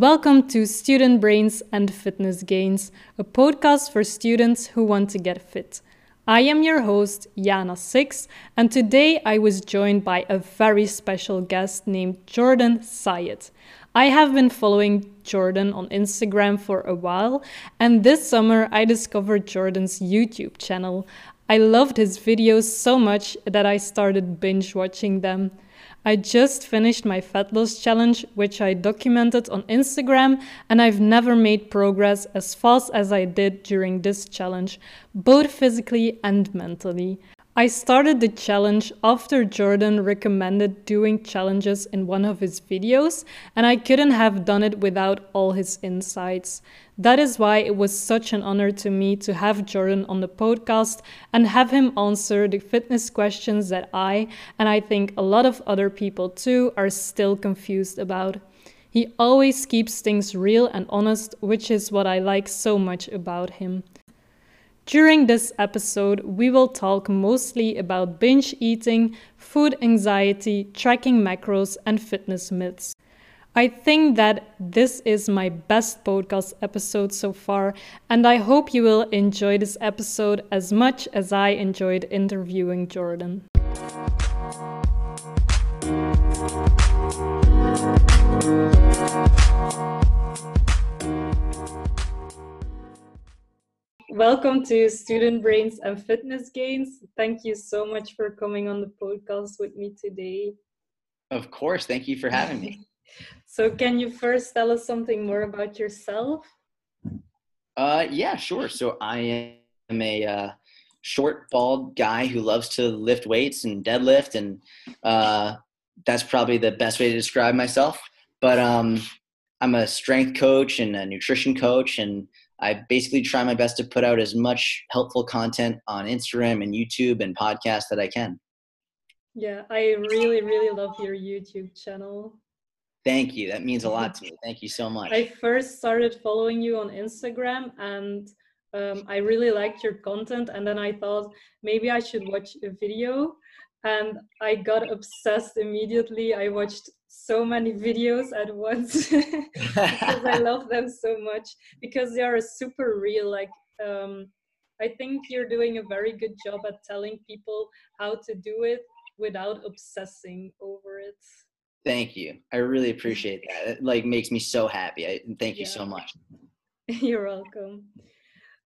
Welcome to Student Brains and Fitness Gains, a podcast for students who want to get fit. I am your host, Yana Six, and today I was joined by a very special guest named Jordan Syatt. I have been following Jordan on Instagram for a while, and this summer I discovered Jordan's YouTube channel. I loved his videos so much that I started binge watching them. I just finished my fat loss challenge, which I documented on Instagram, and I've never made progress as fast as I did during this challenge, both physically and mentally. I started the challenge after Jordan recommended doing challenges in one of his videos, and I couldn't have done it without all his insights. That is why it was such an honor to me to have Jordan on the podcast and have him answer the fitness questions that I, and I think a lot of other people too, are still confused about. He always keeps things real and honest, which is what I like so much about him. During this episode, we will talk mostly about binge eating, food anxiety, tracking macros, and fitness myths. I think that this is my best podcast episode so far, and I hope you will enjoy this episode as much as I enjoyed interviewing Jordan. Welcome to Student Brains and Fitness Gains. Thank you so much for coming on the podcast with me today. Of course. Thank you for having me. so, can you first tell us something more about yourself? Uh, yeah, sure. So, I am a uh, short, bald guy who loves to lift weights and deadlift, and uh, that's probably the best way to describe myself. But um, I'm a strength coach and a nutrition coach, and I basically try my best to put out as much helpful content on Instagram and YouTube and podcasts that I can. Yeah, I really, really love your YouTube channel. Thank you. That means a lot to me. Thank you so much. I first started following you on Instagram and um, I really liked your content. And then I thought maybe I should watch a video. And I got obsessed immediately. I watched so many videos at once because I love them so much because they are super real. Like, um, I think you're doing a very good job at telling people how to do it without obsessing over it. Thank you. I really appreciate that. It like makes me so happy. I thank you so much. You're welcome.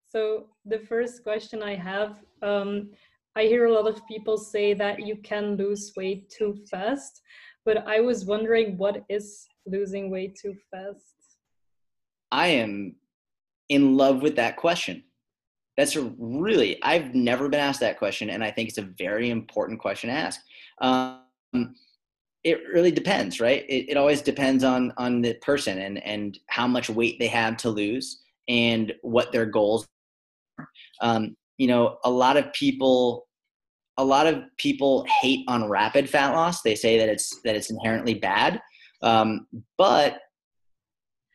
So the first question I have, um, I hear a lot of people say that you can lose weight too fast but I was wondering what is losing weight too fast? I am in love with that question. That's a really, I've never been asked that question, and I think it's a very important question to ask. Um, it really depends, right? It, it always depends on on the person and and how much weight they have to lose and what their goals. Are. Um, you know, a lot of people a lot of people hate on rapid fat loss. They say that it's that it's inherently bad. Um, but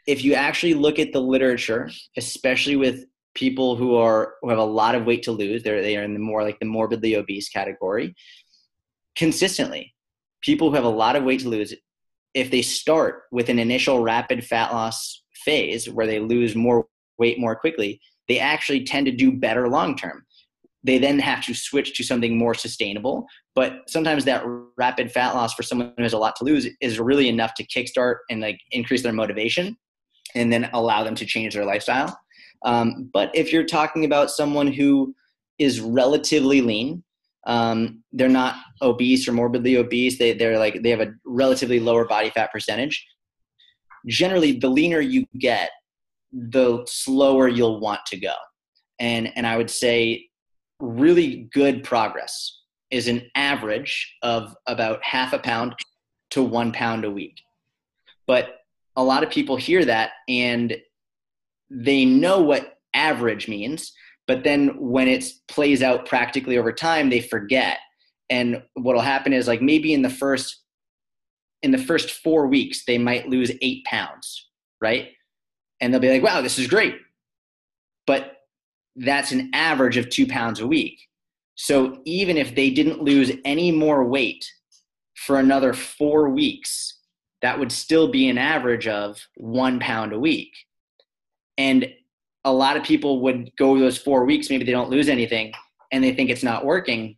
if you actually look at the literature, especially with people who are who have a lot of weight to lose, they're they are in the more like the morbidly obese category. Consistently, people who have a lot of weight to lose, if they start with an initial rapid fat loss phase where they lose more weight more quickly, they actually tend to do better long term they then have to switch to something more sustainable. But sometimes that rapid fat loss for someone who has a lot to lose is really enough to kickstart and like increase their motivation and then allow them to change their lifestyle. Um, but if you're talking about someone who is relatively lean, um, they're not obese or morbidly obese. They, they're like they have a relatively lower body fat percentage. Generally, the leaner you get, the slower you'll want to go. And and I would say really good progress is an average of about half a pound to one pound a week. But a lot of people hear that and they know what average means, but then when it plays out practically over time, they forget. And what'll happen is like maybe in the first in the first four weeks, they might lose eight pounds, right? And they'll be like, wow, this is great. But that's an average of two pounds a week. So even if they didn't lose any more weight for another four weeks, that would still be an average of one pound a week. And a lot of people would go those four weeks, maybe they don't lose anything, and they think it's not working.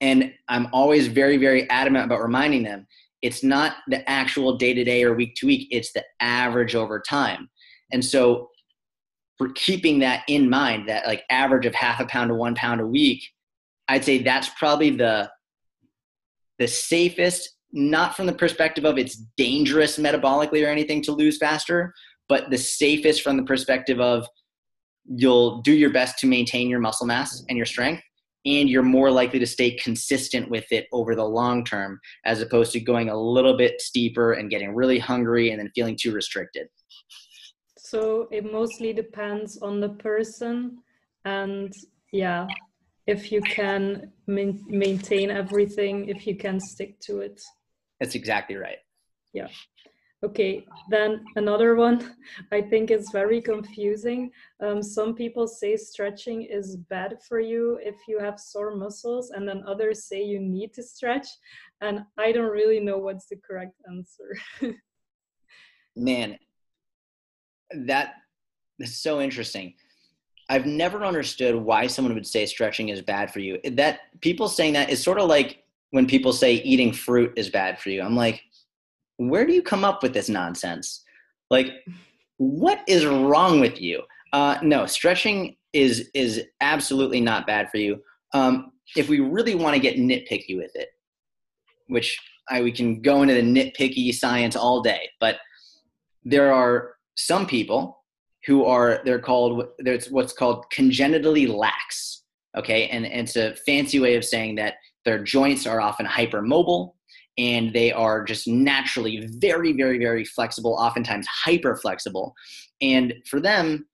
And I'm always very, very adamant about reminding them it's not the actual day to day or week to week, it's the average over time. And so, for keeping that in mind, that like average of half a pound to one pound a week, I'd say that's probably the the safest, not from the perspective of it's dangerous metabolically or anything to lose faster, but the safest from the perspective of you'll do your best to maintain your muscle mass and your strength and you're more likely to stay consistent with it over the long term as opposed to going a little bit steeper and getting really hungry and then feeling too restricted so it mostly depends on the person and yeah if you can maintain everything if you can stick to it that's exactly right yeah Okay, then another one I think is very confusing. Um, some people say stretching is bad for you if you have sore muscles, and then others say you need to stretch. And I don't really know what's the correct answer. Man, that is so interesting. I've never understood why someone would say stretching is bad for you. That people saying that is sort of like when people say eating fruit is bad for you. I'm like, where do you come up with this nonsense? Like, what is wrong with you? Uh, no, stretching is is absolutely not bad for you. Um, if we really want to get nitpicky with it, which I, we can go into the nitpicky science all day, but there are some people who are they're called there's what's called congenitally lax. Okay, and, and it's a fancy way of saying that their joints are often hypermobile and they are just naturally very, very, very flexible, oftentimes hyper flexible. And for them,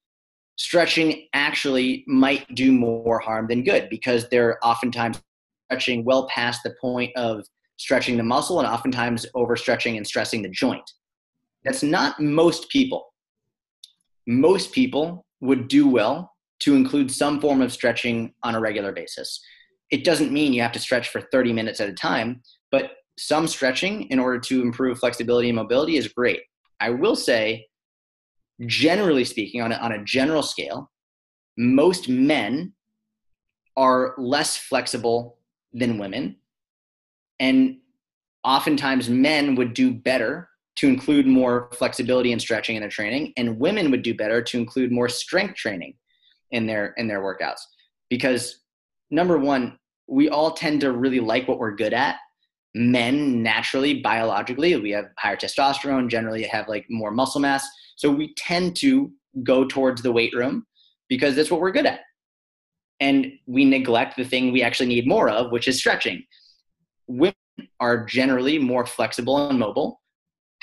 stretching actually might do more harm than good because they're oftentimes stretching well past the point of stretching the muscle and oftentimes overstretching and stressing the joint. That's not most people. Most people would do well to include some form of stretching on a regular basis. It doesn't mean you have to stretch for 30 minutes at a time, but some stretching in order to improve flexibility and mobility is great. I will say, generally speaking, on a, on a general scale, most men are less flexible than women. And oftentimes, men would do better to include more flexibility and stretching in their training, and women would do better to include more strength training in their in their workouts. Because number one, we all tend to really like what we're good at. Men naturally biologically we have higher testosterone generally have like more muscle mass. So we tend to go towards the weight room because that's what we're good at. And we neglect the thing we actually need more of which is stretching. Women are generally more flexible and mobile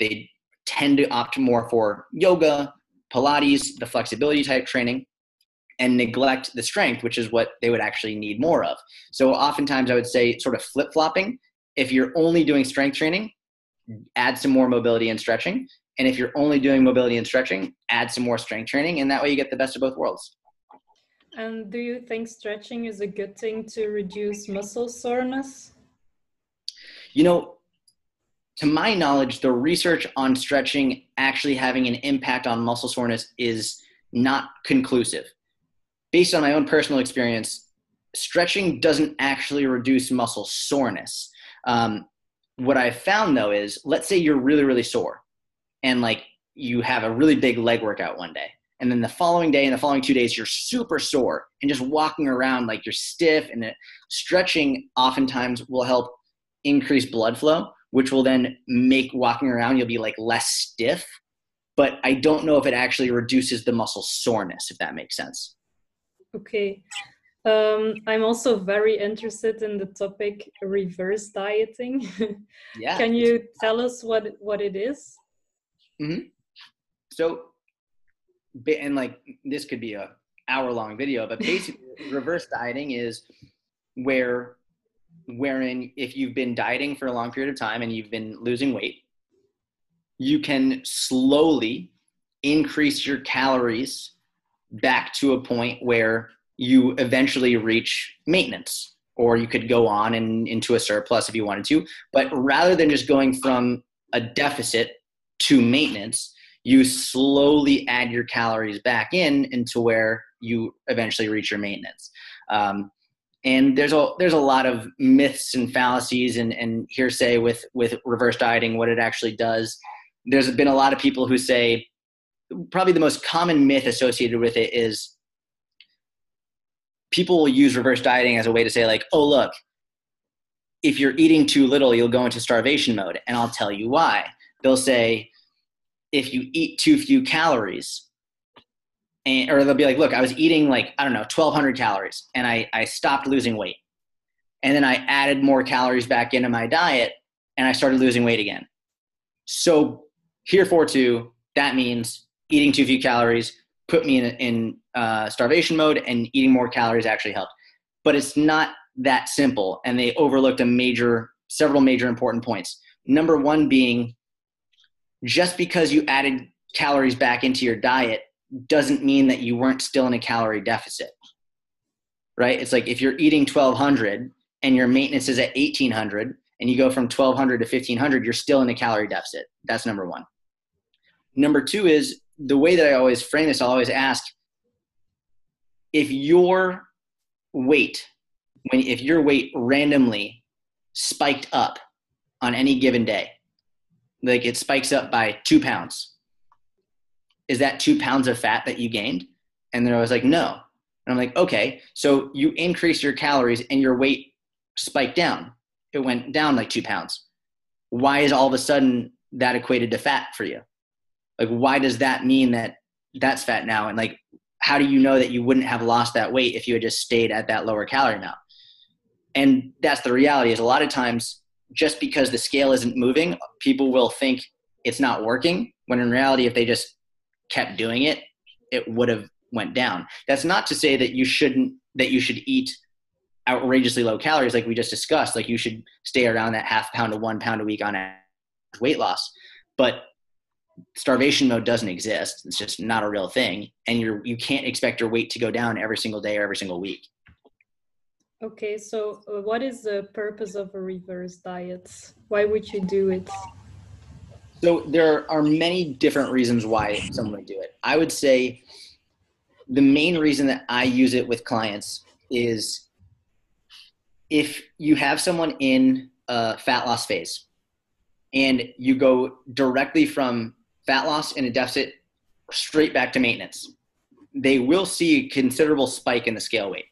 they tend to opt more for yoga pilates the flexibility type training and neglect the strength which is what they would actually need more of so oftentimes i would say sort of flip-flopping if you're only doing strength training, add some more mobility and stretching. And if you're only doing mobility and stretching, add some more strength training. And that way you get the best of both worlds. And do you think stretching is a good thing to reduce muscle soreness? You know, to my knowledge, the research on stretching actually having an impact on muscle soreness is not conclusive. Based on my own personal experience, stretching doesn't actually reduce muscle soreness. Um, what I've found though is, let's say you're really, really sore and like you have a really big leg workout one day. And then the following day and the following two days, you're super sore and just walking around like you're stiff. And it, stretching oftentimes will help increase blood flow, which will then make walking around, you'll be like less stiff. But I don't know if it actually reduces the muscle soreness, if that makes sense. Okay. Um, I'm also very interested in the topic reverse dieting. yeah. Can you tell us what what it is? Mm-hmm. So, and like this could be a hour long video, but basically, reverse dieting is where wherein if you've been dieting for a long period of time and you've been losing weight, you can slowly increase your calories back to a point where you eventually reach maintenance or you could go on and into a surplus if you wanted to but rather than just going from a deficit to maintenance, you slowly add your calories back in into where you eventually reach your maintenance. Um, and there's a there's a lot of myths and fallacies and, and hearsay with with reverse dieting, what it actually does. There's been a lot of people who say probably the most common myth associated with it is people will use reverse dieting as a way to say like, oh look, if you're eating too little, you'll go into starvation mode. And I'll tell you why. They'll say, if you eat too few calories, and, or they'll be like, look, I was eating like, I don't know, 1200 calories and I, I stopped losing weight. And then I added more calories back into my diet and I started losing weight again. So, here for two, that means eating too few calories put me in, in uh, starvation mode and eating more calories actually helped. But it's not that simple. And they overlooked a major, several major important points. Number one being just because you added calories back into your diet doesn't mean that you weren't still in a calorie deficit. Right? It's like if you're eating 1200 and your maintenance is at 1800 and you go from 1200 to 1500, you're still in a calorie deficit. That's number one. Number two is the way that I always frame this, I'll always ask if your weight, when if your weight randomly spiked up on any given day, like it spikes up by two pounds, is that two pounds of fat that you gained? And then I was like, no. And I'm like, okay, so you increased your calories and your weight spiked down. It went down like two pounds. Why is all of a sudden that equated to fat for you? like why does that mean that that's fat now and like how do you know that you wouldn't have lost that weight if you had just stayed at that lower calorie amount and that's the reality is a lot of times just because the scale isn't moving people will think it's not working when in reality if they just kept doing it it would have went down that's not to say that you shouldn't that you should eat outrageously low calories like we just discussed like you should stay around that half pound to one pound a week on weight loss but starvation mode doesn't exist. It's just not a real thing, and you're you can't expect your weight to go down every single day or every single week. Okay, so uh, what is the purpose of a reverse diet? Why would you do it? So there are many different reasons why someone would do it. I would say the main reason that I use it with clients is if you have someone in a fat loss phase and you go directly from fat loss and a deficit straight back to maintenance. They will see a considerable spike in the scale weight.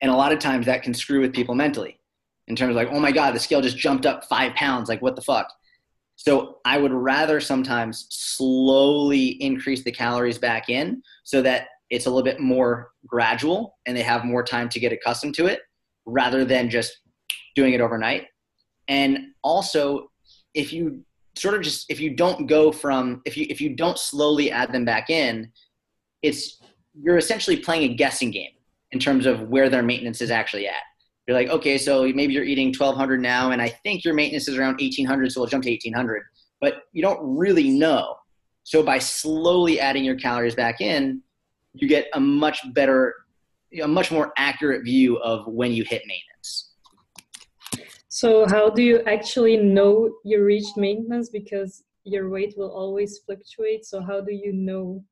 And a lot of times that can screw with people mentally in terms of like, oh my God, the scale just jumped up five pounds. Like, what the fuck? So I would rather sometimes slowly increase the calories back in so that it's a little bit more gradual and they have more time to get accustomed to it rather than just doing it overnight. And also, if you sort of just if you don't go from if you if you don't slowly add them back in it's you're essentially playing a guessing game in terms of where their maintenance is actually at you're like okay so maybe you're eating 1200 now and i think your maintenance is around 1800 so we'll jump to 1800 but you don't really know so by slowly adding your calories back in you get a much better a much more accurate view of when you hit maintenance so how do you actually know you reached maintenance because your weight will always fluctuate? So how do you know?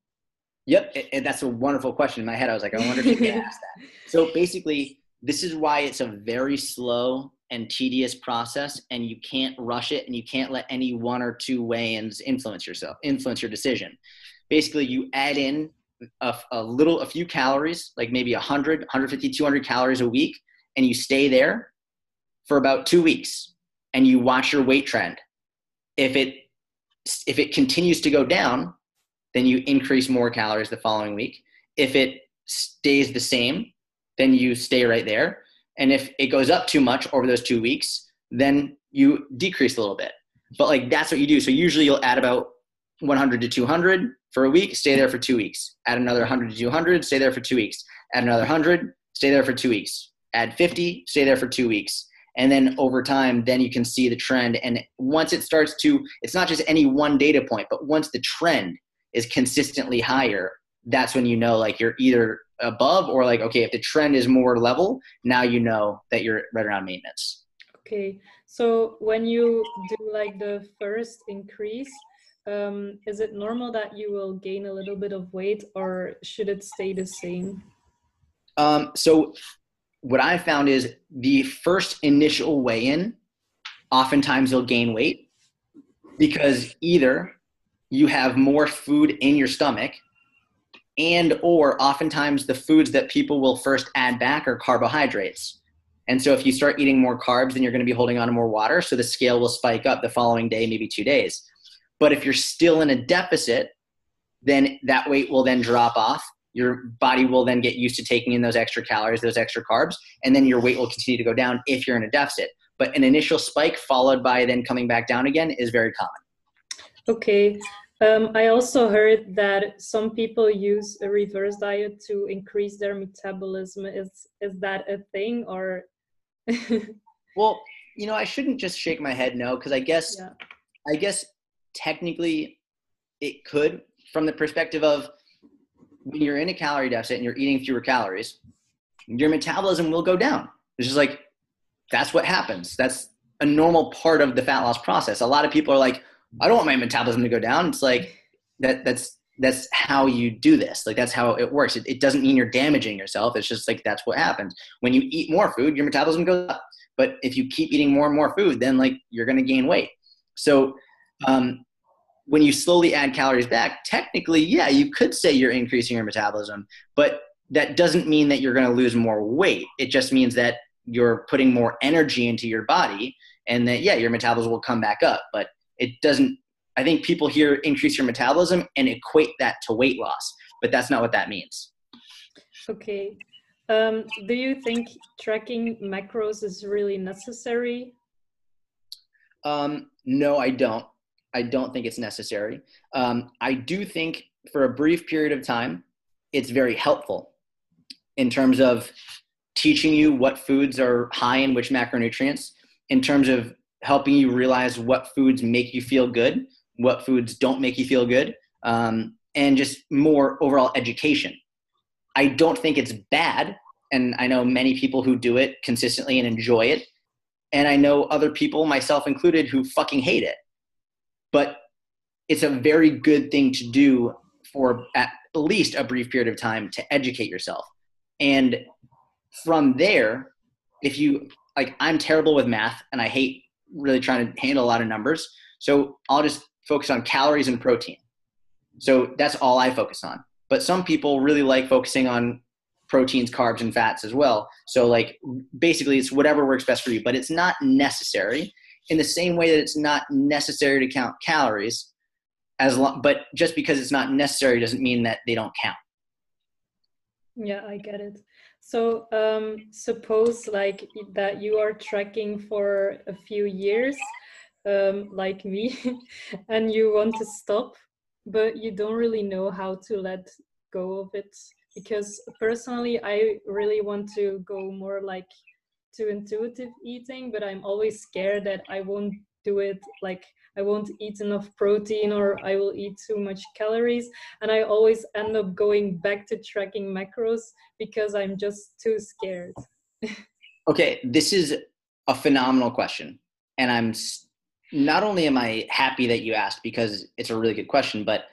Yep, and that's a wonderful question in my head. I was like, I wonder if you can ask that. So basically, this is why it's a very slow and tedious process, and you can't rush it, and you can't let any one or two weigh-ins influence yourself, influence your decision. Basically, you add in a, a little, a few calories, like maybe 100, 150, 200 calories a week, and you stay there for about two weeks and you watch your weight trend. If it if it continues to go down, then you increase more calories the following week. If it stays the same, then you stay right there. And if it goes up too much over those two weeks, then you decrease a little bit. But like that's what you do. So usually you'll add about 100 to 200 for a week, stay there for two weeks. Add another 100 to 200, stay there for two weeks. Add another 100, stay there for two weeks. Add 50, stay there for two weeks and then over time then you can see the trend and once it starts to it's not just any one data point but once the trend is consistently higher that's when you know like you're either above or like okay if the trend is more level now you know that you're right around maintenance okay So when you do like the first increase, um, is it normal that you will gain a little bit of weight or should it stay the same? Um, so what I found is the first initial weigh in, oftentimes you'll gain weight because either you have more food in your stomach and or oftentimes the foods that people will first add back are carbohydrates. And so if you start eating more carbs then you're going to be holding on to more water so the scale will spike up the following day maybe two days. But if you're still in a deficit then that weight will then drop off. Your body will then get used to taking in those extra calories those extra carbs and then your weight will continue to go down if you're in a deficit. But an initial spike followed by then coming back down again is very common. Okay um, I also heard that some people use a reverse diet to increase their metabolism. Is is that a thing or? well, you know, I shouldn't just shake my head no, because I guess, yeah. I guess technically, it could from the perspective of when you're in a calorie deficit and you're eating fewer calories, your metabolism will go down. It's just like that's what happens. That's a normal part of the fat loss process. A lot of people are like, I don't want my metabolism to go down. It's like that that's that's how you do this. Like that's how it works. It, it doesn't mean you're damaging yourself. It's just like that's what happens. When you eat more food, your metabolism goes up. But if you keep eating more and more food, then like you're gonna gain weight. So um, when you slowly add calories back, technically, yeah, you could say you're increasing your metabolism, but that doesn't mean that you're going to lose more weight. It just means that you're putting more energy into your body and that, yeah, your metabolism will come back up. But it doesn't i think people here increase your metabolism and equate that to weight loss but that's not what that means. Okay. Um, do you think tracking macros is really necessary? Um, no i don't. I don't think it's necessary. Um, i do think for a brief period of time it's very helpful in terms of teaching you what foods are high in which macronutrients in terms of helping you realize what foods make you feel good, what foods don't make you feel good, um, and just more overall education. I don't think it's bad, and I know many people who do it consistently and enjoy it, and I know other people, myself included, who fucking hate it. But it's a very good thing to do for at least a brief period of time to educate yourself. And from there, if you like, I'm terrible with math and I hate really trying to handle a lot of numbers. So I'll just focus on calories and protein. So that's all I focus on. But some people really like focusing on proteins, carbs, and fats as well. So like basically it's whatever works best for you, but it's not necessary in the same way that it's not necessary to count calories as long, but just because it's not necessary doesn't mean that they don't count. Yeah, I get it. So um, suppose like that you are tracking for a few years, um, like me, and you want to stop, but you don't really know how to let go of it. Because personally, I really want to go more like to intuitive eating, but I'm always scared that I won't do it like I won't eat enough protein or I will eat too much calories. And I always end up going back to tracking macros because I'm just too scared. okay, this is a phenomenal question. And I'm not only am I happy that you asked because it's a really good question, but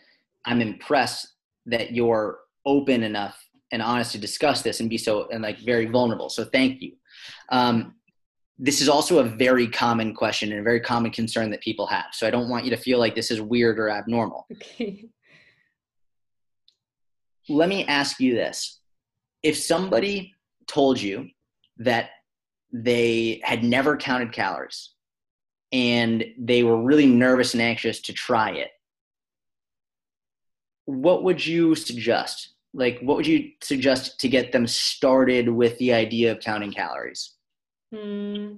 I'm impressed that you're open enough and honest to discuss this and be so and like very vulnerable. So thank you. Um, this is also a very common question and a very common concern that people have. So I don't want you to feel like this is weird or abnormal. Okay. Let me ask you this. If somebody told you that they had never counted calories and they were really nervous and anxious to try it, what would you suggest? Like, what would you suggest to get them started with the idea of counting calories? Hmm.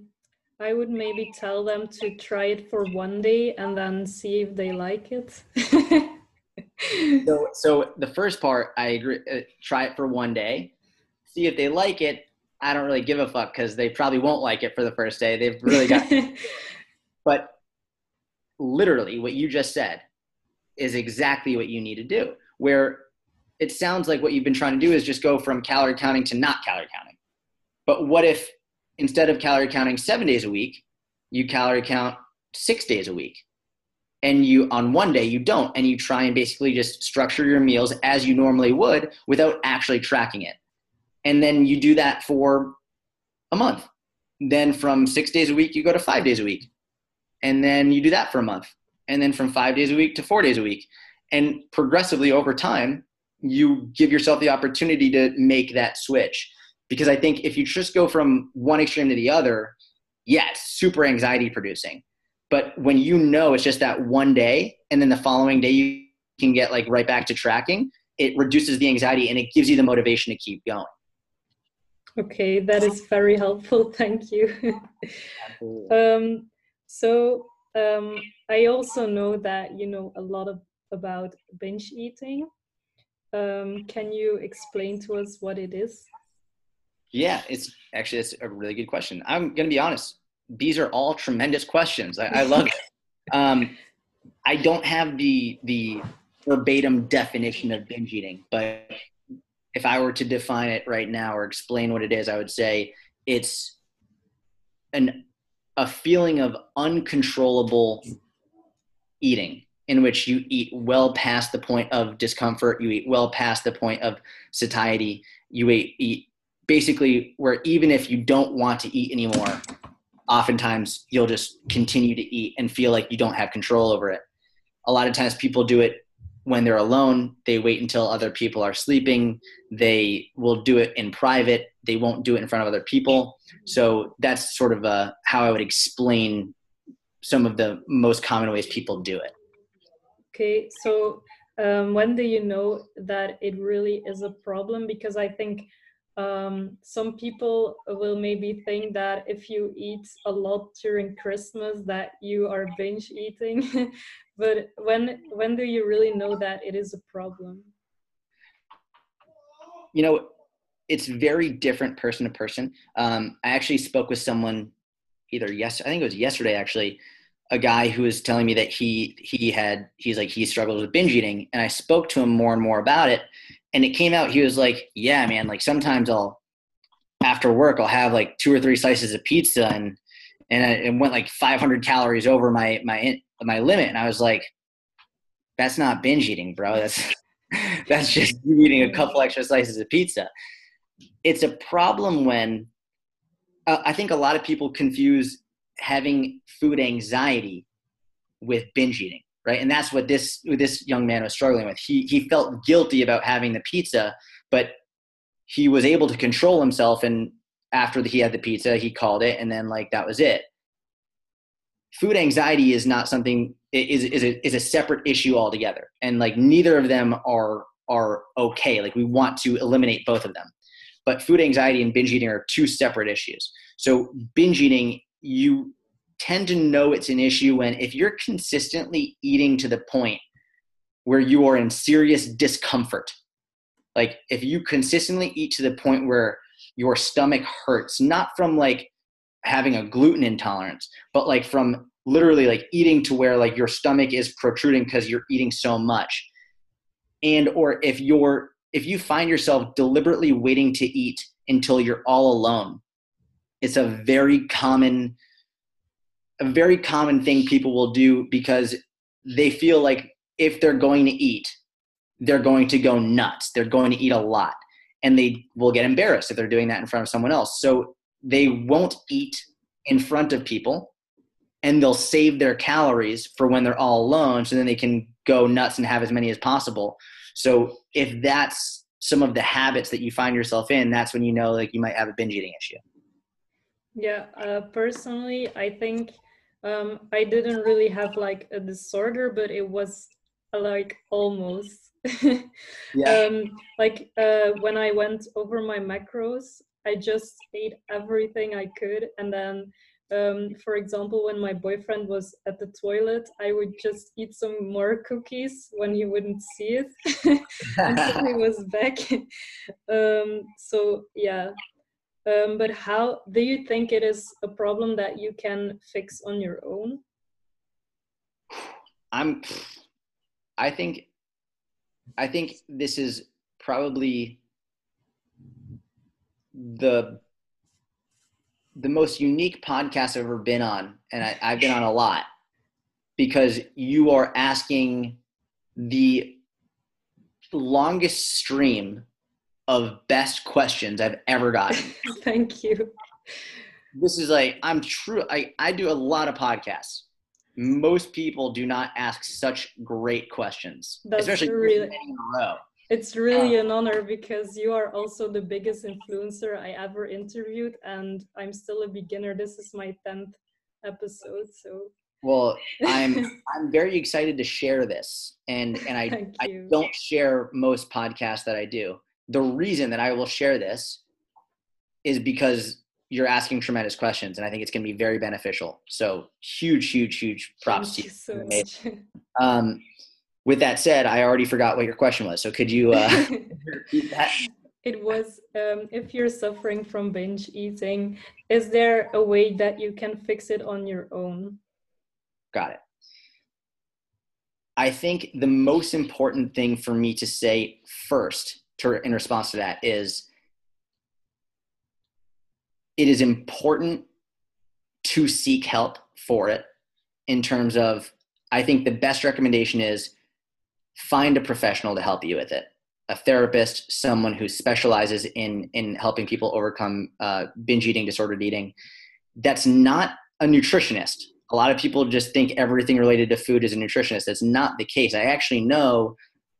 I would maybe tell them to try it for one day and then see if they like it. so, so the first part, I agree. Uh, try it for one day, see if they like it. I don't really give a fuck because they probably won't like it for the first day. They've really got. but literally, what you just said is exactly what you need to do. Where it sounds like what you've been trying to do is just go from calorie counting to not calorie counting. But what if instead of calorie counting seven days a week, you calorie count six days a week. And you on one day you don't. And you try and basically just structure your meals as you normally would without actually tracking it. And then you do that for a month. Then from six days a week you go to five days a week. And then you do that for a month. And then from five days a week to four days a week. And progressively over time you give yourself the opportunity to make that switch because i think if you just go from one extreme to the other yeah it's super anxiety producing but when you know it's just that one day and then the following day you can get like right back to tracking, it reduces the anxiety and it gives you the motivation to keep going. Okay, that is very helpful. Thank you. um, so um, I also know that you know a lot of about binge eating. Um, can you explain to us what it is? Yeah, it's actually it's a really good question. I'm gonna be honest these are all tremendous questions. I, I love it. Um, I don't have the the verbatim definition of binge eating, but if I were to define it right now or explain what it is, I would say it's an a feeling of uncontrollable eating in which you eat well past the point of discomfort, you eat well past the point of satiety, you eat, eat basically where even if you don't want to eat anymore, oftentimes you'll just continue to eat and feel like you don't have control over it. A lot of times people do it when they're alone. They wait until other people are sleeping. They will do it in private. They won't do it in front of other people. So that's sort of uh, how I would explain some of the most common ways people do it. Okay, so um, when do you know that it really is a problem? Because I think um, some people will maybe think that if you eat a lot during Christmas that you are binge eating, but when when do you really know that it is a problem? You know, it's very different person to person. Um, I actually spoke with someone either yes, I think it was yesterday actually, a guy who was telling me that he he had he's like he struggled with binge eating, and I spoke to him more and more about it, and it came out he was like yeah man like sometimes i'll after work i'll have like two or three slices of pizza and and it went like 500 calories over my my my limit. And i was like that's not binge eating bro. That's that's just eating a couple extra slices of pizza. It's a problem when uh, i think a lot of people confuse having food anxiety with binge eating right? And that's what this this young man was struggling with. He he felt guilty about having the pizza, but he was able to control himself. And after he had the pizza, he called it, and then like that was it. Food anxiety is not something is is a, is a separate issue altogether, and like neither of them are are okay. Like we want to eliminate both of them, but food anxiety and binge eating are two separate issues. So binge eating, you tend to know it's an issue when if you're consistently eating to the point where you are in serious discomfort like if you consistently eat to the point where your stomach hurts not from like having a gluten intolerance but like from literally like eating to where like your stomach is protruding because you're eating so much. And or if you're if you find yourself deliberately waiting to eat until you're all alone it's a very common a very common thing people will do because they feel like if they're going to eat, they're going to go nuts. They're going to eat a lot. And they will get embarrassed if they're doing that in front of someone else. So they won't eat in front of people and they'll save their calories for when they're all alone so then they can go nuts and have as many as possible. So if that's some of the habits that you find yourself in, that's when you know like you might have a binge eating issue. Yeah, uh, personally, I think um, I didn't really have like a disorder, but it was like almost. yeah. Um, like uh, when I went over my macros, I just ate everything I could, and then um, for example, when my boyfriend was at the toilet, I would just eat some more cookies when he wouldn't see it until he was back. um, so yeah, um, but how do you think it is a problem that you can fix on your own? I'm. I think. I think this is probably the the most unique podcast I've ever been on, and I, I've been on a lot, because you are asking the longest stream of best questions I've ever gotten. Thank you. This is like I'm true. I, I do a lot of podcasts. Most people do not ask such great questions, That's especially really- in a row. It's really um, an honor because you are also the biggest influencer I ever interviewed, and I'm still a beginner. This is my 10th episode, so Well, I'm I'm very excited to share this, and and I I don't share most podcasts that I do. The reason that I will share this is because you're asking tremendous questions, and I think it's going to be very beneficial. So huge, huge, huge props Thank to you so much. Um, with that said, I already forgot what your question was. So could you uh, repeat that? it was um, if you're suffering from binge eating, is there a way that you can fix it on your own? Got it. I think the most important thing for me to say first, to, in response to that, is it is important to seek help for it. In terms of, I think the best recommendation is find a professional to help you with it. A therapist, someone who specializes in in helping people overcome uh, binge eating, disordered eating. That's not a nutritionist a lot of people just think everything related to food is a nutritionist. That's not the case. I actually know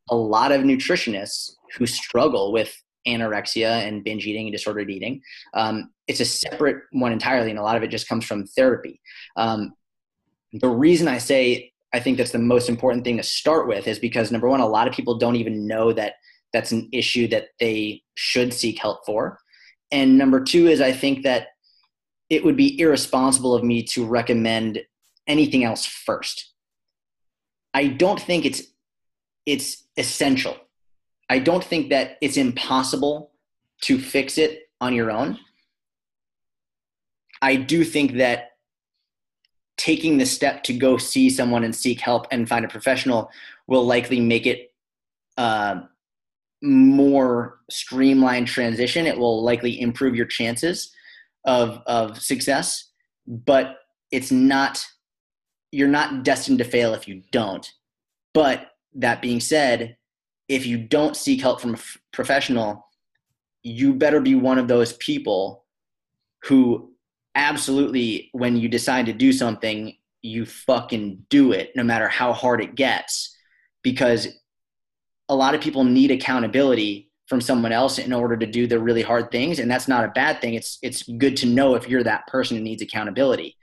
a lot of nutritionists who struggle with anorexia and binge eating and disordered eating. Um, it's a separate one entirely, and a lot of it just comes from therapy. Um, the reason I say I think that's the most important thing to start with is because number one, a lot of people don't even know that that's an issue that they should seek help for. And number two is I think that it would be irresponsible of me to recommend anything else first. I don't think it's it's essential. I don't think that it's impossible to fix it on your own. I do think that taking the step to go see someone and seek help and find a professional will likely make it uh, more streamlined transition. It will likely improve your chances of of success, but it's not you're not destined to fail if you don't. But that being said, if you don't seek help from a f- professional, you better be one of those people who absolutely when you decide to do something, you fucking do it no matter how hard it gets. Because a lot of people need accountability from someone else in order to do the really hard things and that's not a bad thing. It's it's good to know if you're that person who needs accountability.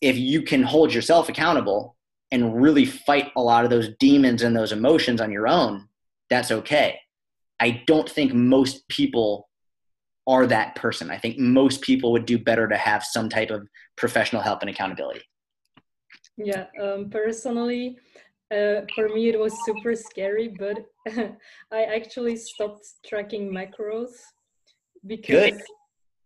If you can hold yourself accountable and really fight a lot of those demons and those emotions on your own that's okay. I don't think most people are that person. I think most people would do better to have some type of professional help and accountability. Yeah, um, personally, uh, for me it was super scary, but I actually stopped tracking macros because Good.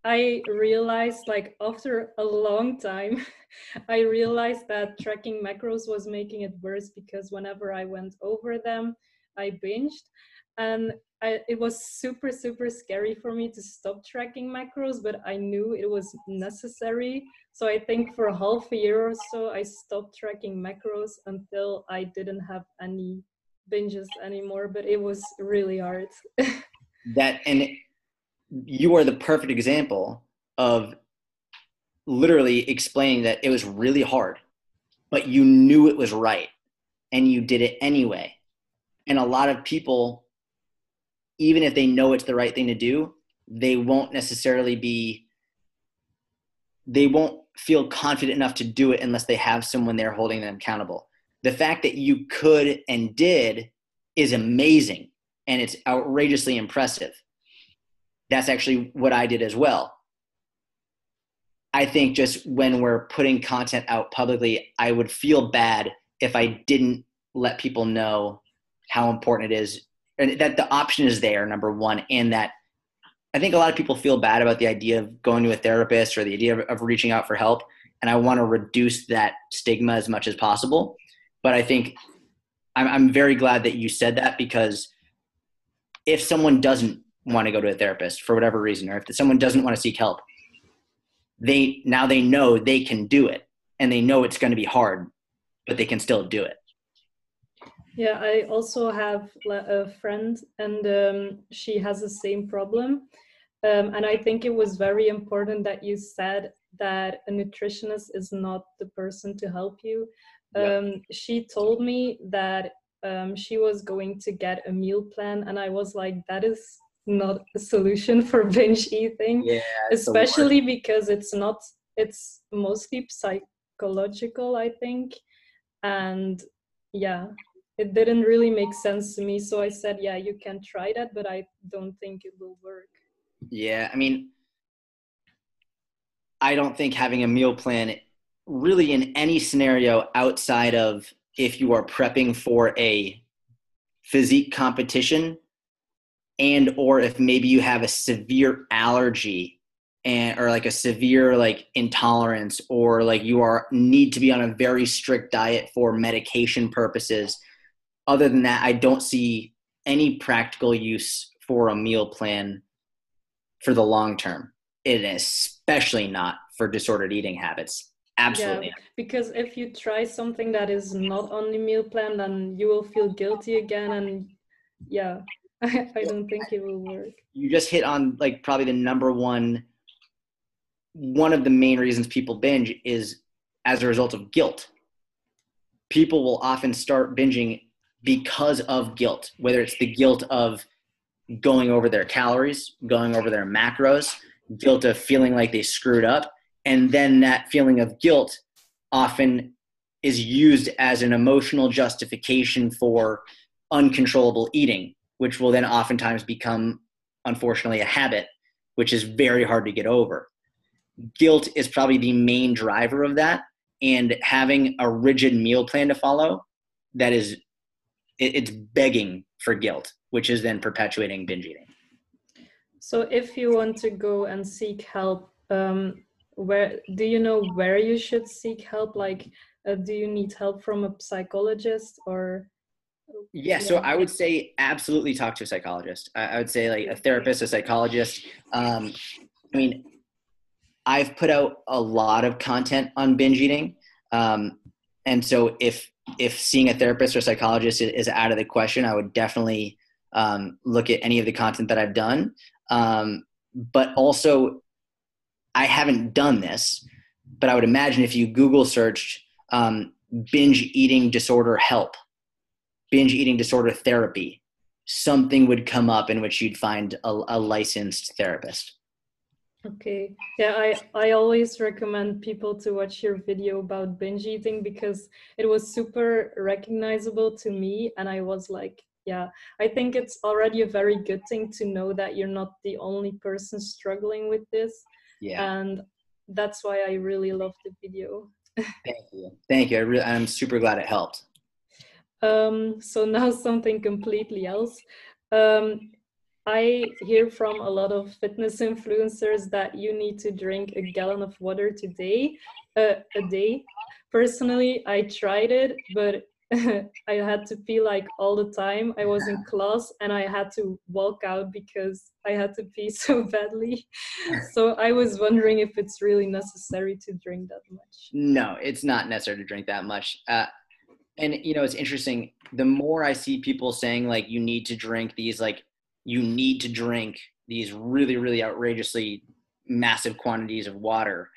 I realized, like, after a long time, I realized that tracking macros was making it worse because whenever I went over them, I binged. And I, it was super, super scary for me to stop tracking macros, but I knew it was necessary. So I think for half a year or so, I stopped tracking macros until I didn't have any binges anymore, but it was really hard. that and you are the perfect example of literally explaining that it was really hard but you knew it was right and you did it anyway and a lot of people even if they know it's the right thing to do they won't necessarily be they won't feel confident enough to do it unless they have someone there holding them accountable the fact that you could and did is amazing and it's outrageously impressive that's actually what I did as well. I think just when we're putting content out publicly, I would feel bad if I didn't let people know how important it is and that the option is there, number one, and that I think a lot of people feel bad about the idea of going to a therapist or the idea of, of reaching out for help. And I want to reduce that stigma as much as possible. But I think I'm, I'm very glad that you said that because if someone doesn't want to go to a therapist for whatever reason, or if someone doesn't want to seek help, they now they know they can do it and they know it's going to be hard but they can still do it yeah i also have a friend and um, she has the same problem. Um, and i think it was very important that you said that a nutritionist is not the person to help you. Um, she told me that um, she was going to get a meal plan and i was like that is not a solution for binge eating. Yeah, especially because it's not it's mostly psychological i think. And yeah it didn't really make sense to me so i said yeah you can try that but i don't think it will work. Yeah i mean i don't think having a meal plan really in any scenario outside of if you are prepping for a physique competition and or if maybe you have a severe allergy and or like a severe like intolerance or like you are need to be on a very strict diet for medication purposes other than that i don't see any practical use for a meal plan for the long term and especially not for disordered eating habits Absolutely. Yeah, because if you try something that is not on the meal plan, then you will feel guilty again. And yeah, I, I don't think it will work. You just hit on like probably the number one, one of the main reasons people binge is as a result of guilt. People will often start binging because of guilt, whether it's the guilt of going over their calories, going over their macros, guilt of feeling like they screwed up and then that feeling of guilt often is used as an emotional justification for uncontrollable eating, which will then oftentimes become, unfortunately, a habit, which is very hard to get over. Guilt is probably the main driver of that, and having a rigid meal plan to follow that is it's begging for guilt, which is then perpetuating binge eating. So, if you want to go and seek help, um, where do you know where you should seek help like uh, do you need help from a psychologist or yeah, so I would say absolutely talk to a psychologist. I, I would say like a therapist, a psychologist. Um, I mean, I've put out a lot of content on binge eating, um, and so if if seeing a therapist or psychologist is, is out of the question, I would definitely um, look at any of the content that I've done. Um, but also, I haven't done this, but I would imagine if you Google searched um, binge eating disorder help, binge eating disorder therapy, something would come up in which you'd find a, a licensed therapist. Okay. Yeah, I, I always recommend people to watch your video about binge eating because it was super recognizable to me. And I was like, yeah, I think it's already a very good thing to know that you're not the only person struggling with this. Yeah. And that's why i really love the video. Thank you. Thank you. I really, i'm super glad it helped. Um, so now something completely else. Um, i hear from a lot of fitness influencers that you need to drink a gallon of water today uh, a day personally i tried it but I had to pee like all the time. I was in class and I had to walk out because I had to pee so badly. So I was wondering if it's really necessary to drink that much. No, it's not necessary to drink that much. Uh, and you know, it's interesting. The more I see people saying like you need to drink these, like you need to drink these really, really outrageously massive quantities of water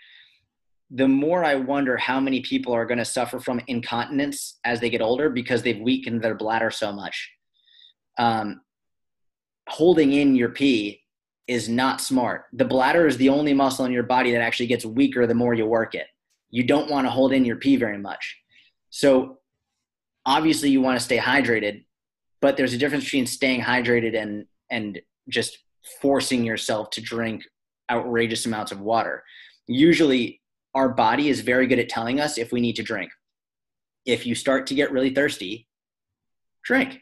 the more I wonder how many people are going to suffer from incontinence as they get older because they've weakened their bladder so much. Um, holding in your pee is not smart. The bladder is the only muscle in your body that actually gets weaker the more you work it. You don't want to hold in your pee very much. So, obviously, you want to stay hydrated, but there's a difference between staying hydrated and and just forcing yourself to drink outrageous amounts of water. Usually, our body is very good at telling us if we need to drink. If you start to get really thirsty, drink.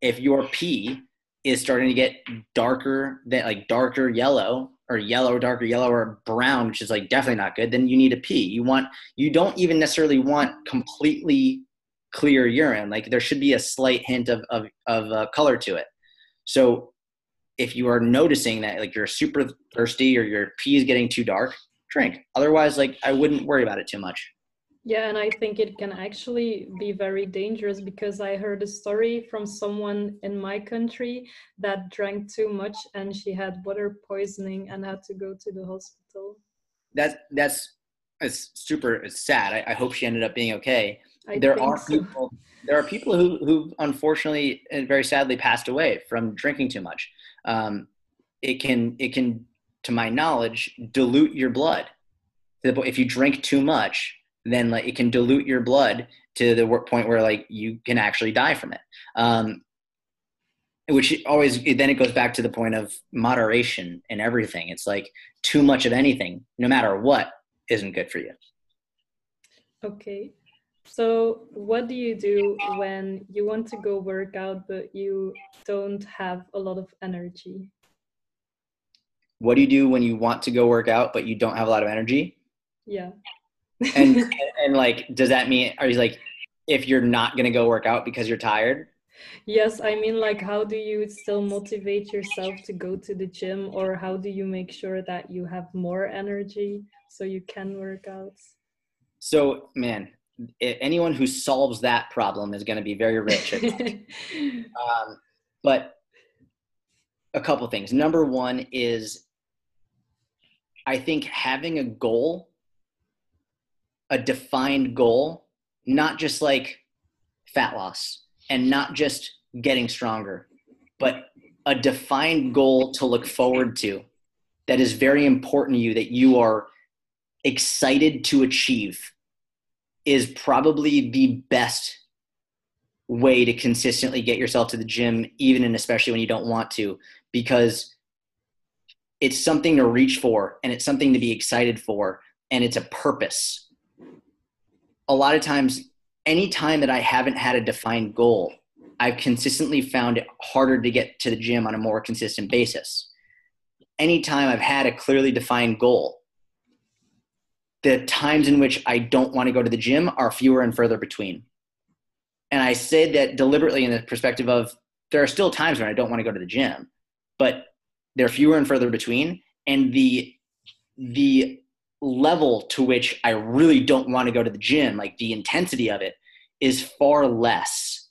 If your pee is starting to get darker like darker yellow or yellow, darker yellow or brown, which is like definitely not good, then you need a pee. You want you don't even necessarily want completely clear urine. Like there should be a slight hint of of, of uh, color to it. So if you are noticing that like you're super thirsty or your pee is getting too dark, drink. Otherwise, like I wouldn't worry about it too much. Yeah, and I think it can actually be very dangerous because I heard a story from someone in my country that drank too much and she had water poisoning and had to go to the hospital. That's that's it's super it's sad. I, I hope she ended up being okay. I there are so. people there are people who who unfortunately and very sadly passed away from drinking too much. Um, it can it can, to my knowledge, dilute your blood. If you drink too much, then like it can dilute your blood to the point where like you can actually die from it. Um, which always then it goes back to the point of moderation and everything. It's like too much of anything, no matter what, isn't good for you. Okay. So, what do you do when you want to go work out but you don't have a lot of energy? What do you do when you want to go work out but you don't have a lot of energy? Yeah. And and, and like, does that mean are you like if you're not gonna go work out because you're tired? Yes, I mean, like, how do you still motivate yourself to go to the gym, or how do you make sure that you have more energy so you can work out? So man, anyone who solves that problem is gonna be very rich. um, but a couple things. Number one is I think having a goal, a defined goal, not just like fat loss and not just getting stronger, but a defined goal to look forward to that is very important to you that you are excited to achieve is probably the best way to consistently get yourself to the gym even and especially when you don't want to because it's something to reach for and it's something to be excited for and it's a purpose. A lot of times any time that i haven't had a defined goal i've consistently found it harder to get to the gym on a more consistent basis. Anytime i've had a clearly defined goal the times in which i don't want to go to the gym are fewer and further between. And i say that deliberately in the perspective of there are still times when i don't want to go to the gym but they're fewer and further between. And the the level to which i really don't want to go to the gym like the intensity of it is far less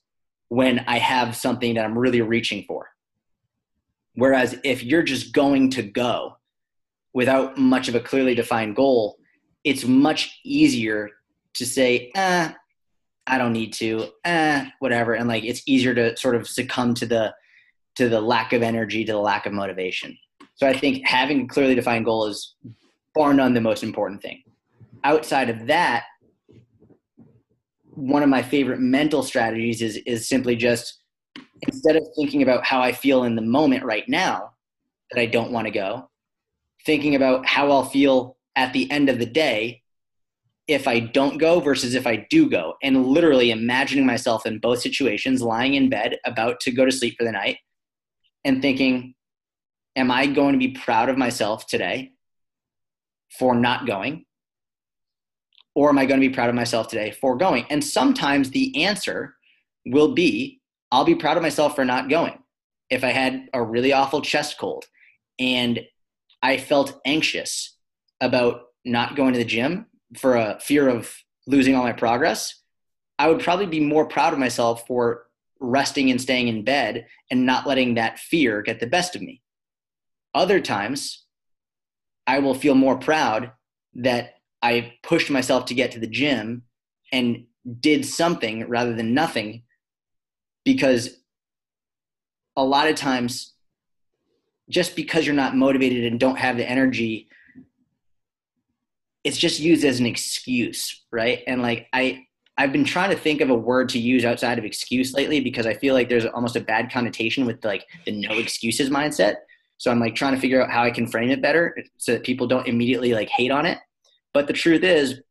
when i have something that i'm really reaching for. Whereas if you're just going to go without much of a clearly defined goal it's much easier to say eh, i don't need to eh, whatever and like it's easier to sort of succumb to the to the lack of energy, to the lack of motivation. So I think having a clearly defined goal is bar none the most important thing. Outside of that, one of my favorite mental strategies is is simply just instead of thinking about how I feel in the moment right now that I don't want to go, thinking about how I'll feel at the end of the day if I don't go versus if I do go, and literally imagining myself in both situations, lying in bed about to go to sleep for the night and thinking, am I going to be proud of myself today for not going? Or am I going to be proud of myself today for going? And sometimes the answer will be, I'll be proud of myself for not going. If I had a really awful chest cold and I felt anxious about not going to the gym for a fear of losing all my progress, I would probably be more proud of myself for resting and staying in bed and not letting that fear get the best of me. Other times, I will feel more proud that I pushed myself to get to the gym and did something rather than nothing because a lot of times just because you're not motivated and don't have the energy it's just used as an excuse right and like i I've been trying to think of a word to use outside of excuse lately because I feel like there's almost a bad connotation with like the no excuses mindset. So I'm like trying to figure out how I can frame it better so that people don't immediately like hate on it. But the truth is,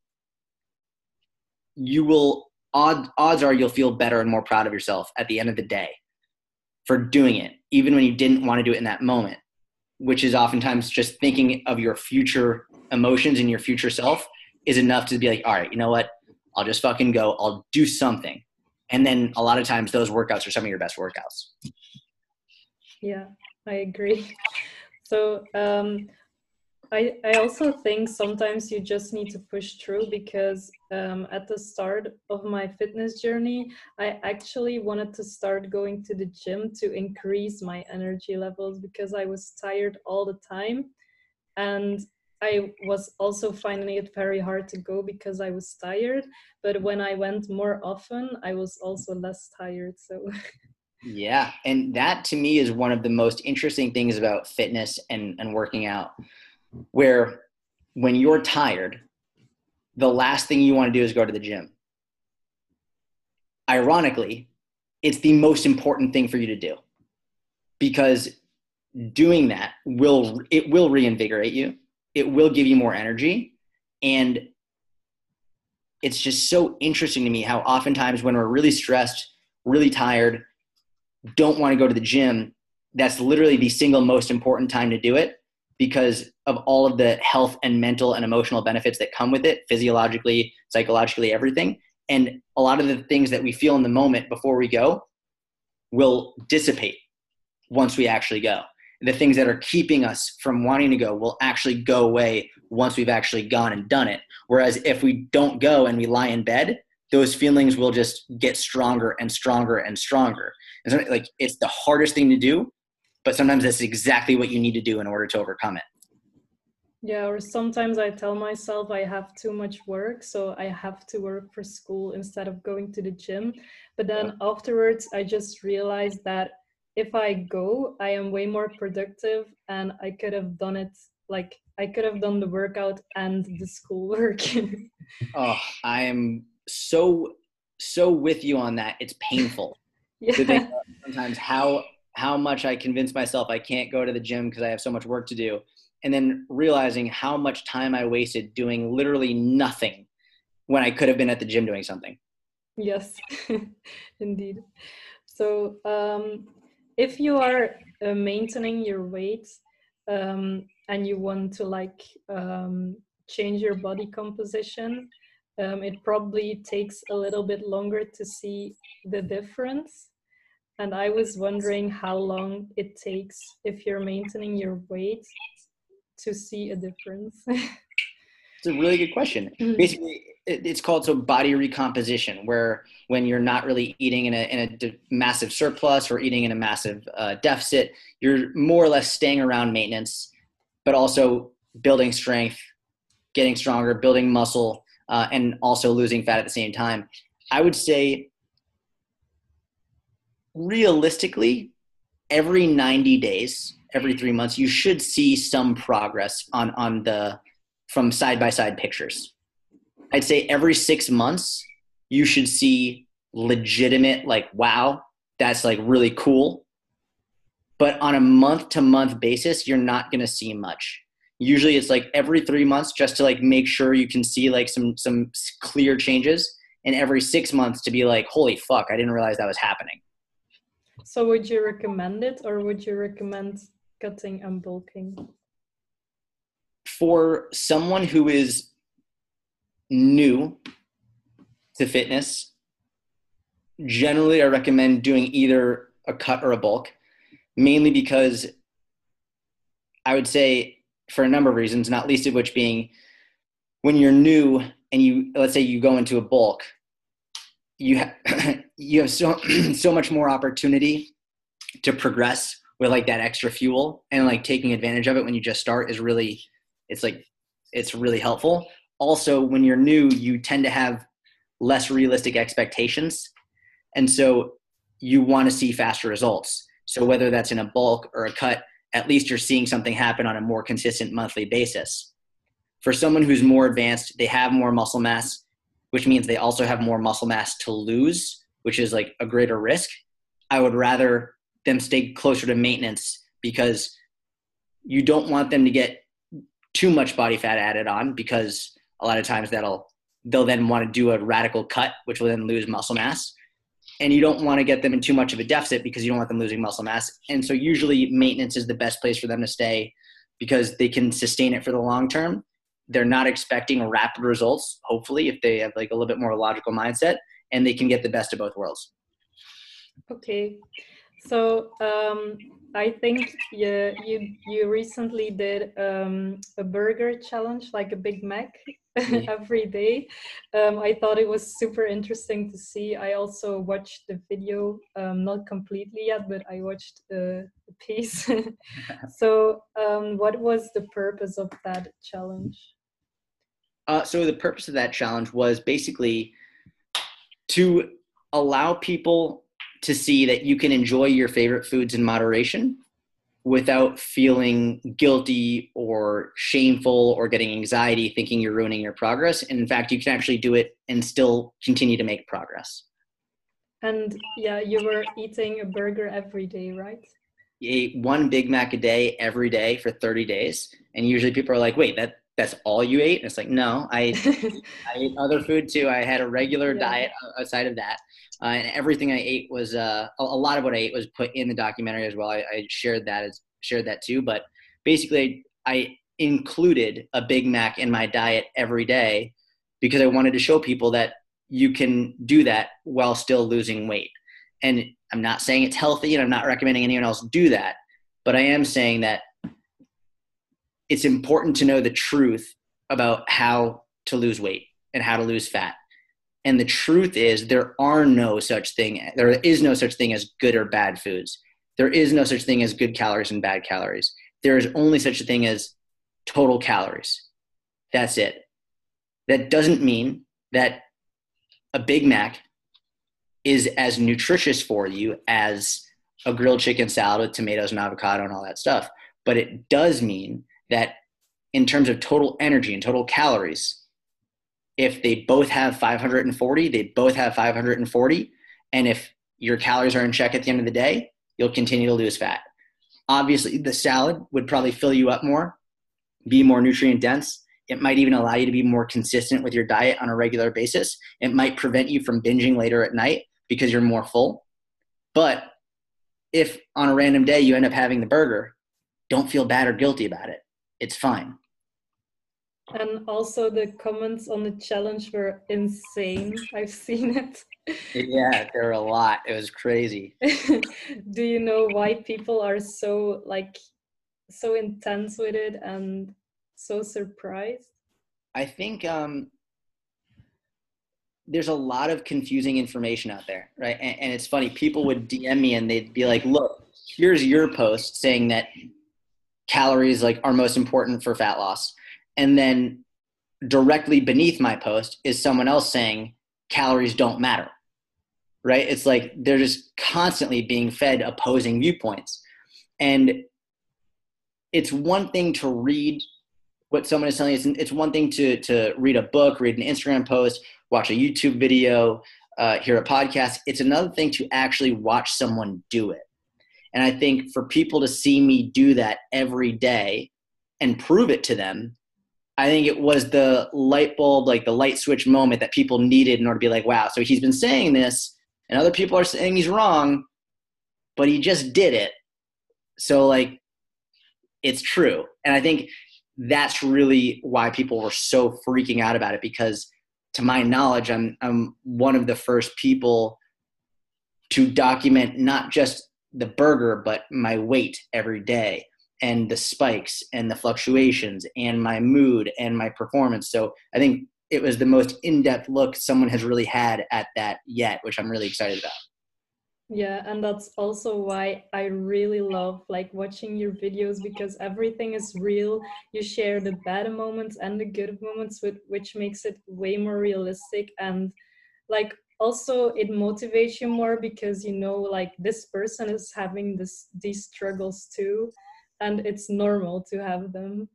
you will odd, odds are you'll feel better and more proud of yourself at the end of the day for doing it, even when you didn't want to do it in that moment. Which is oftentimes just thinking of your future emotions in your future self is enough to be like, all right, you know what? I'll just fucking go. I'll do something. And then a lot of times those workouts are some of your best workouts. Yeah, I agree. So, um, I, I also think sometimes you just need to push through because um, at the start of my fitness journey, I actually wanted to start going to the gym to increase my energy levels because I was tired all the time. And I was also finding it very hard to go because I was tired. But when I went more often, I was also less tired. So. Yeah. And that to me is one of the most interesting things about fitness and, and working out where when you're tired, the last thing you want to do is go to the gym. Ironically, it's the most important thing for you to do because doing that will it will reinvigorate you. It will give you more energy and it's just so interesting to me how oftentimes when we're really stressed, really tired, don't want to go to the gym, that's literally the single most important time to do it because of all of the health and mental and emotional benefits that come with it, physiologically, psychologically, everything. And a lot of the things that we feel in the moment before we go will dissipate once we actually go. The things that are keeping us from wanting to go will actually go away once we've actually gone and done it. Whereas if we don't go and we lie in bed, those feelings will just get stronger and stronger and stronger. And so, like it's the hardest thing to do, but sometimes that's exactly what you need to do in order to overcome it yeah or sometimes i tell myself i have too much work so i have to work for school instead of going to the gym but then yeah. afterwards i just realized that if i go i am way more productive and i could have done it like i could have done the workout and the schoolwork oh i am so so with you on that it's painful yeah. sometimes how how much I convince myself I can't go to the gym because I have so much work to do. And then realizing how much time I wasted doing literally nothing when I could have been at the gym doing something. Yes, indeed. So, um, if you are uh, maintaining your weight um, and you want to like um, change your body composition, um, it probably takes a little bit longer to see the difference and I was wondering how long it takes if you're maintaining your weight to see a difference. it's a really good question. Mm-hmm. Basically, it's called so body recomposition, where when you're not really eating in a, in a de- massive surplus or eating in a massive uh, deficit, you're more or less staying around maintenance, but also building strength, getting stronger, building muscle, uh, and also losing fat at the same time. I would say realistically, every 90 days, every three months, you should see some progress on, on the from side by side pictures. I'd say every six months, you should see legitimate, like, wow, that's like really cool. But on a month to month basis, you're not going to see much. Usually it's like every three months just to like make sure you can see like some some clear changes and every six months to be like holy fuck i didn't realize that was happening so would you recommend it or would you recommend cutting and bulking? For someone who is new to fitness, generally I recommend doing either a cut or a bulk, mainly because I would say for a number of reasons, not least of which being when you're new and you let's say you go into a bulk, you have you have so so much more opportunity to progress with like that extra fuel and like taking advantage of it when you just start is really it's like it's really helpful also when you're new you tend to have less realistic expectations. And so you want to see faster results. So whether that's in a bulk or a cut at least you're seeing something happen on a more consistent monthly basis. For someone who's more advanced they have more muscle mass which means they also have more muscle mass to lose, which is like a greater risk. I would rather them stay closer to maintenance because you don't want them to get too much body fat added on because a lot of times that'll they'll then want to do a radical cut which will then lose muscle mass. And you don't want to get them in too much of a deficit because you don't want them losing muscle mass. And so usually maintenance is the best place for them to stay because they can sustain it for the long term. They're not expecting rapid results hopefully if they have like a little bit more logical mindset and they can get the best of both worlds. Okay. So um, I think you you you recently did um, a burger challenge, like a Big Mac, every day. Um, I thought it was super interesting to see. I also watched the video, um, not completely yet, but I watched a, a piece. so, um, what was the purpose of that challenge? Uh, so the purpose of that challenge was basically to allow people to see that you can enjoy your favorite foods in moderation without feeling guilty or shameful or getting anxiety thinking you're ruining your progress. And in fact, you can actually do it and still continue to make progress. And yeah, you were eating a burger every day, right? You ate one Big Mac a day every day for 30 days. And usually people are like, wait, that that's all you ate? And it's like, no, I, I ate other food too. I had a regular yeah. diet outside of that. Uh, and everything I ate was uh, a, a, lot of what I ate was put in the documentary as well. I, I shared that as shared that too. But basically, I included a Big Mac in my diet every day because I wanted to show people that you can do that while still losing weight. And I'm not saying it's healthy, and I'm not recommending anyone else do that. But I am saying that it's important to know the truth about how to lose weight and how to lose fat and the truth is, there are no such thing. There is no such thing as good or bad foods. There is no such thing as good calories and bad calories. There is only such a thing as total calories. That's it. That doesn't mean that a Big Mac is as nutritious for you as a grilled chicken salad with tomatoes and avocado and all that stuff. But it does mean that in terms of total energy and total calories, if they both have 540, they both have 540. And if your calories are in check at the end of the day, you'll continue to lose fat. Obviously, the salad would probably fill you up more, be more nutrient dense. It might even allow you to be more consistent with your diet on a regular basis. It might prevent you from binging later at night because you're more full. But if on a random day you end up having the burger, don't feel bad or guilty about it. It's fine. And also the comments on the challenge were insane. I've seen it. yeah, there were a lot. It was crazy. Do you know why people are so like so intense with it and so surprised? I think um there's a lot of confusing information out there, right? And, and it's funny, people would DM me and they'd be like, "Look, here's your post saying that calories like are most important for fat loss." And then directly beneath my post is someone else saying calories don't matter. Right? It's like they're just constantly being fed opposing viewpoints. And it's one thing to read what someone is telling you. It's one thing to to read a book read an instagram post watch a youtube video uh, hear a podcast. It's another thing to actually watch someone do it. And i think for people to see me do that every day and prove it to them I think it was the light bulb, like the light switch moment that people needed in order to be like, wow, so he's been saying this, and other people are saying he's wrong, but he just did it. So, like, it's true. And I think that's really why people were so freaking out about it because, to my knowledge, I'm, I'm one of the first people to document not just the burger, but my weight every day and the spikes and the fluctuations and my mood and my performance. So I think it was the most in-depth look someone has really had at that yet, which I'm really excited about. Yeah, and that's also why I really love like watching your videos because everything is real. You share the bad moments and the good moments with which makes it way more realistic and like also it motivates you more because you know like this person is having this these struggles too and it's normal to have them.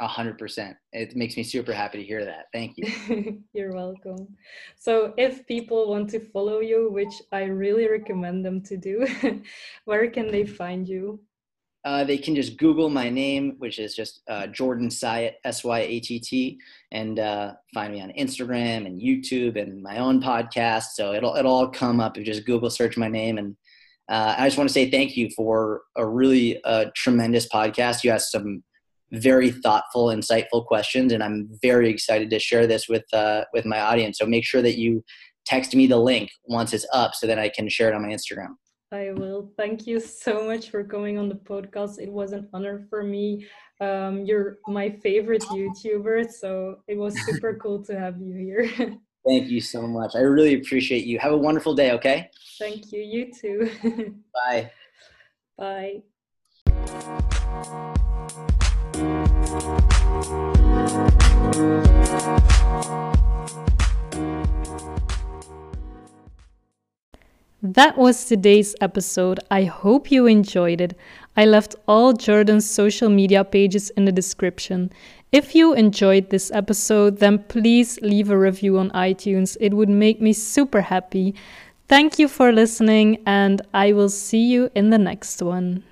A hundred percent. It makes me super happy to hear that. Thank you. You're welcome. So, if people want to follow you, which I really recommend them to do, where can they find you? Uh, they can just Google my name, which is just uh, Jordan Syatt, S Y A T T, and uh, find me on Instagram and YouTube and my own podcast. So it'll it'll all come up. If you just Google search my name, and uh, I just want to say thank you for a really uh, tremendous podcast. You asked some very thoughtful, insightful questions, and I'm very excited to share this with uh, with my audience. So make sure that you text me the link once it's up, so that I can share it on my Instagram. I will. Thank you so much for coming on the podcast. It was an honor for me. Um, you're my favorite YouTuber, so it was super cool to have you here. Thank you so much. I really appreciate you. Have a wonderful day, okay? Thank you. You too. Bye. Bye. That was today's episode. I hope you enjoyed it. I left all Jordan's social media pages in the description. If you enjoyed this episode, then please leave a review on iTunes. It would make me super happy. Thank you for listening, and I will see you in the next one.